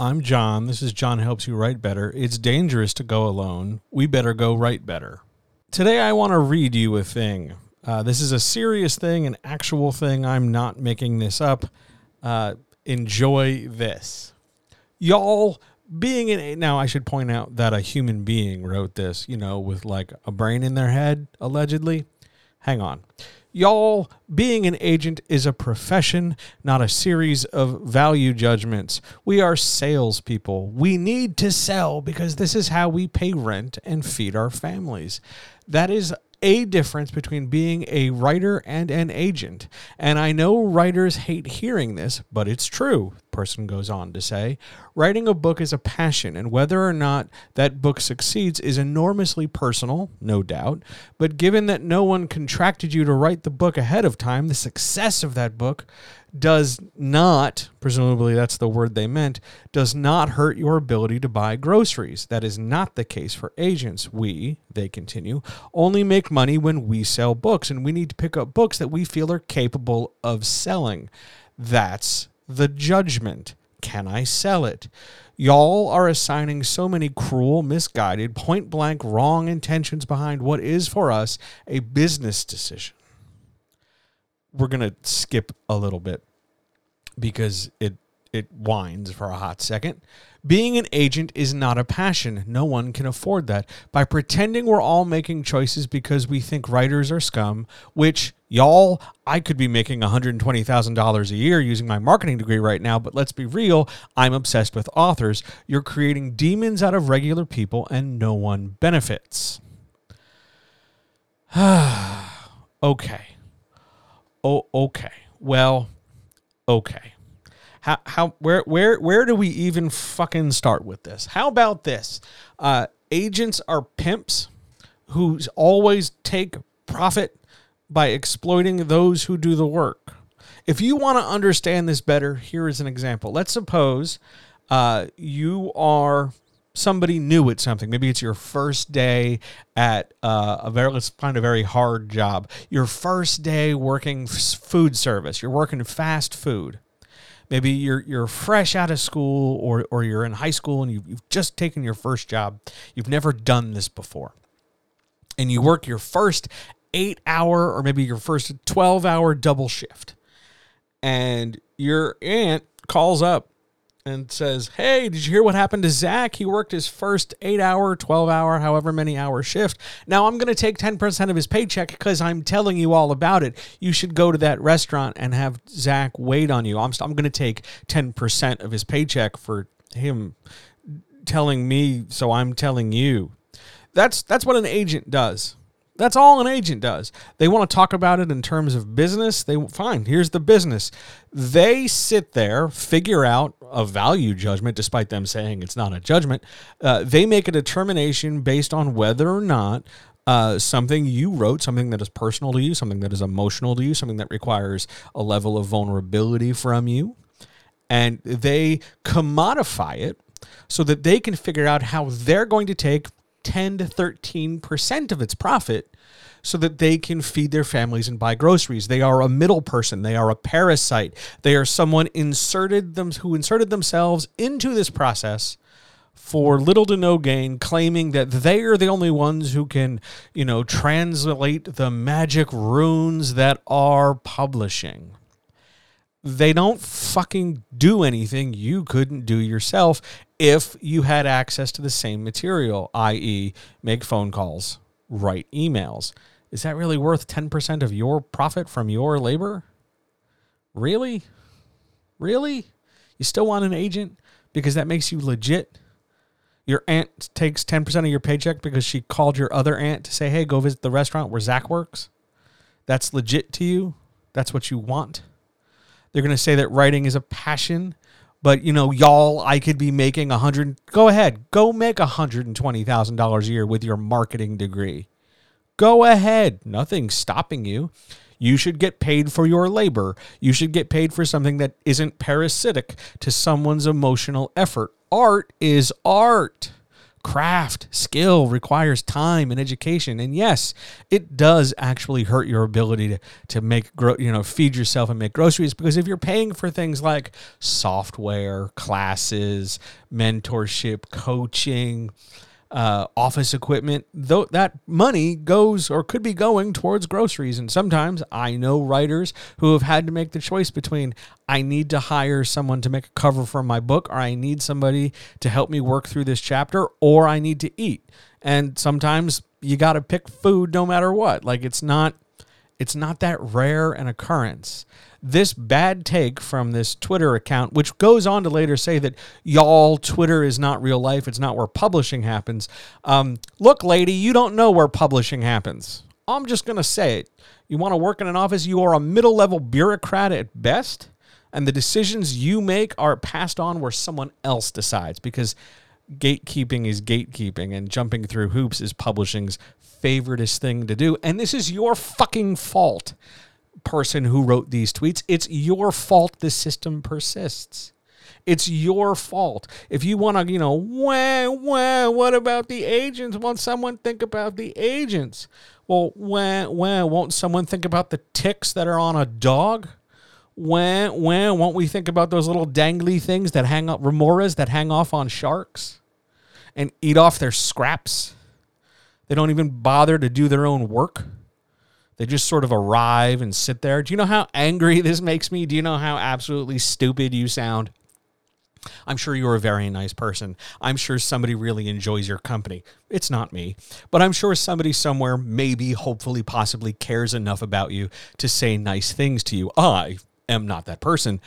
I'm John. This is John Helps You Write Better. It's dangerous to go alone. We better go write better. Today, I want to read you a thing. Uh, this is a serious thing, an actual thing. I'm not making this up. Uh, enjoy this. Y'all, being an. Now, I should point out that a human being wrote this, you know, with like a brain in their head, allegedly. Hang on. Y'all, being an agent is a profession, not a series of value judgments. We are salespeople. We need to sell because this is how we pay rent and feed our families. That is a difference between being a writer and an agent. And I know writers hate hearing this, but it's true, person goes on to say. Writing a book is a passion, and whether or not that book succeeds is enormously personal, no doubt. But given that no one contracted you to write the book ahead of time, the success of that book does not, presumably that's the word they meant, does not hurt your ability to buy groceries. That is not the case for agents. We, they continue, only make money when we sell books, and we need to pick up books that we feel are capable of selling. That's the judgment. Can I sell it? Y'all are assigning so many cruel, misguided, point blank wrong intentions behind what is for us a business decision we're gonna skip a little bit because it it whines for a hot second. Being an agent is not a passion. No one can afford that. By pretending we're all making choices because we think writers are scum, which y'all, I could be making $120,000 a year using my marketing degree right now, but let's be real, I'm obsessed with authors. You're creating demons out of regular people and no one benefits. okay. Oh, okay. Well, okay. How how where where where do we even fucking start with this? How about this? Uh, agents are pimps who always take profit by exploiting those who do the work. If you want to understand this better, here is an example. Let's suppose uh, you are somebody new at something. Maybe it's your first day at uh, a very let's find a very hard job. Your first day working food service. You're working fast food. Maybe you're you're fresh out of school or or you're in high school and you've, you've just taken your first job. You've never done this before. And you work your first 8 hour or maybe your first 12 hour double shift. And your aunt calls up and says, Hey, did you hear what happened to Zach? He worked his first eight hour, 12 hour, however many hour shift. Now I'm going to take 10% of his paycheck because I'm telling you all about it. You should go to that restaurant and have Zach wait on you. I'm, I'm going to take 10% of his paycheck for him telling me, so I'm telling you. That's, that's what an agent does. That's all an agent does. They want to talk about it in terms of business. They fine. Here's the business. They sit there, figure out a value judgment, despite them saying it's not a judgment. Uh, they make a determination based on whether or not uh, something you wrote, something that is personal to you, something that is emotional to you, something that requires a level of vulnerability from you, and they commodify it so that they can figure out how they're going to take 10 to 13% of its profit so that they can feed their families and buy groceries. They are a middle person, they are a parasite. They are someone inserted them who inserted themselves into this process for little to no gain, claiming that they are the only ones who can, you know, translate the magic runes that are publishing they don't fucking do anything you couldn't do yourself if you had access to the same material, i.e., make phone calls, write emails. Is that really worth 10% of your profit from your labor? Really? Really? You still want an agent because that makes you legit? Your aunt takes 10% of your paycheck because she called your other aunt to say, hey, go visit the restaurant where Zach works? That's legit to you? That's what you want? They're going to say that writing is a passion, But you know, y'all, I could be making a hundred. Go ahead, go make a hundred and twenty thousand dollars a year with your marketing degree. Go ahead, nothing's stopping you. You should get paid for your labor. You should get paid for something that isn't parasitic to someone's emotional effort. Art is art. Craft, skill requires time and education. And yes, it does actually hurt your ability to, to make, gro- you know, feed yourself and make groceries because if you're paying for things like software, classes, mentorship, coaching, uh, office equipment, though that money goes or could be going towards groceries. And sometimes I know writers who have had to make the choice between I need to hire someone to make a cover for my book, or I need somebody to help me work through this chapter, or I need to eat. And sometimes you got to pick food no matter what. Like it's not it's not that rare an occurrence. This bad take from this Twitter account, which goes on to later say that y'all, Twitter is not real life, it's not where publishing happens. Um, look, lady, you don't know where publishing happens. I'm just going to say it. You want to work in an office, you are a middle level bureaucrat at best, and the decisions you make are passed on where someone else decides because gatekeeping is gatekeeping and jumping through hoops is publishing's favoriteest thing to do. And this is your fucking fault, person who wrote these tweets. It's your fault the system persists. It's your fault. If you want to, you know, wah, wah, what about the agents? Won't someone think about the agents? Well, wah, wah, won't someone think about the ticks that are on a dog? When when won't we think about those little dangly things that hang up remoras that hang off on sharks and eat off their scraps? They don't even bother to do their own work. They just sort of arrive and sit there. Do you know how angry this makes me? Do you know how absolutely stupid you sound? I'm sure you're a very nice person. I'm sure somebody really enjoys your company. It's not me, but I'm sure somebody somewhere, maybe, hopefully, possibly cares enough about you to say nice things to you. I am not that person.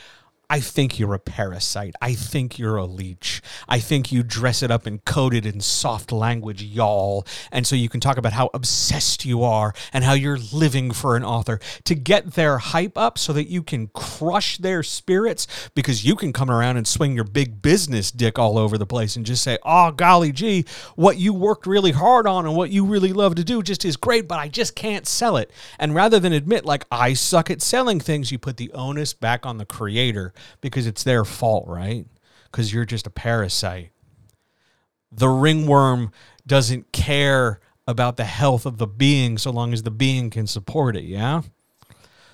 I think you're a parasite. I think you're a leech. I think you dress it up and code it in soft language, y'all. And so you can talk about how obsessed you are and how you're living for an author to get their hype up so that you can crush their spirits because you can come around and swing your big business dick all over the place and just say, oh, golly gee, what you worked really hard on and what you really love to do just is great, but I just can't sell it. And rather than admit, like, I suck at selling things, you put the onus back on the creator because it's their fault, right? Because you're just a parasite. The ringworm doesn't care about the health of the being so long as the being can support it, yeah?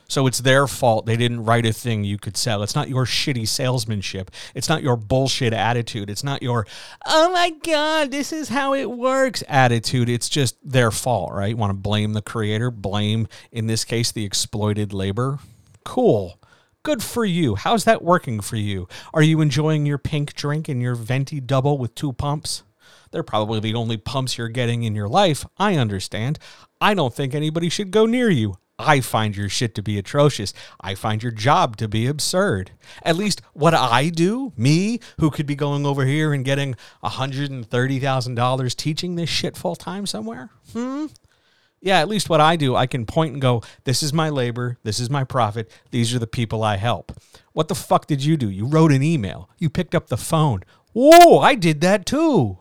So it's their fault they didn't write a thing you could sell. It's not your shitty salesmanship. It's not your bullshit attitude. It's not your, oh my God, this is how it works attitude. It's just their fault, right? You want to blame the creator, blame, in this case, the exploited labor. Cool. Good for you. How's that working for you? Are you enjoying your pink drink and your venti double with two pumps? They're probably the only pumps you're getting in your life. I understand. I don't think anybody should go near you. I find your shit to be atrocious. I find your job to be absurd. At least what I do, me, who could be going over here and getting $130,000 teaching this shit full time somewhere? Hmm? Yeah, at least what I do, I can point and go, this is my labor, this is my profit, these are the people I help. What the fuck did you do? You wrote an email, you picked up the phone. Whoa, I did that too.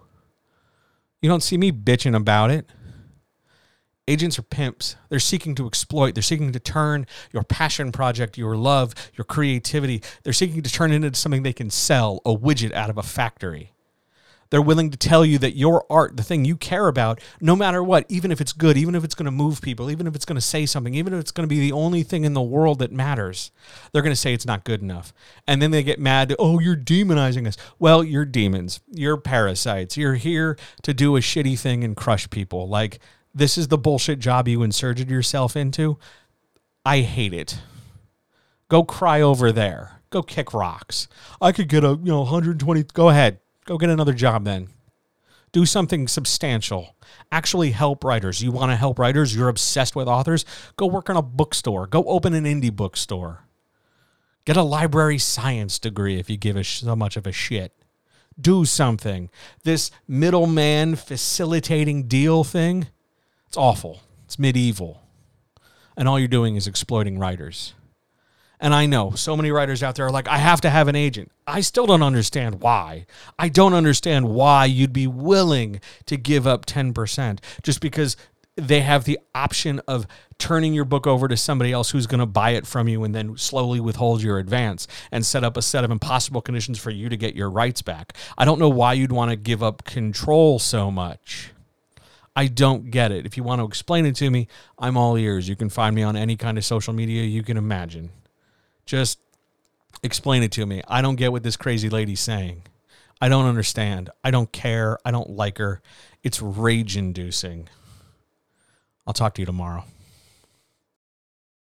You don't see me bitching about it. Agents are pimps. They're seeking to exploit. They're seeking to turn your passion project, your love, your creativity, they're seeking to turn it into something they can sell, a widget out of a factory. They're willing to tell you that your art, the thing you care about, no matter what, even if it's good, even if it's going to move people, even if it's going to say something, even if it's going to be the only thing in the world that matters, they're going to say it's not good enough. And then they get mad, oh, you're demonizing us. Well, you're demons. You're parasites. You're here to do a shitty thing and crush people. Like, this is the bullshit job you inserted yourself into. I hate it. Go cry over there. Go kick rocks. I could get a, you know, 120. Go ahead. Go get another job then. Do something substantial. Actually help writers. You want to help writers? You're obsessed with authors? Go work in a bookstore. Go open an indie bookstore. Get a library science degree if you give a so much of a shit. Do something. This middleman facilitating deal thing, it's awful. It's medieval. And all you're doing is exploiting writers. And I know so many writers out there are like, I have to have an agent. I still don't understand why. I don't understand why you'd be willing to give up 10% just because they have the option of turning your book over to somebody else who's going to buy it from you and then slowly withhold your advance and set up a set of impossible conditions for you to get your rights back. I don't know why you'd want to give up control so much. I don't get it. If you want to explain it to me, I'm all ears. You can find me on any kind of social media you can imagine. Just explain it to me. I don't get what this crazy lady's saying. I don't understand. I don't care. I don't like her. It's rage inducing. I'll talk to you tomorrow.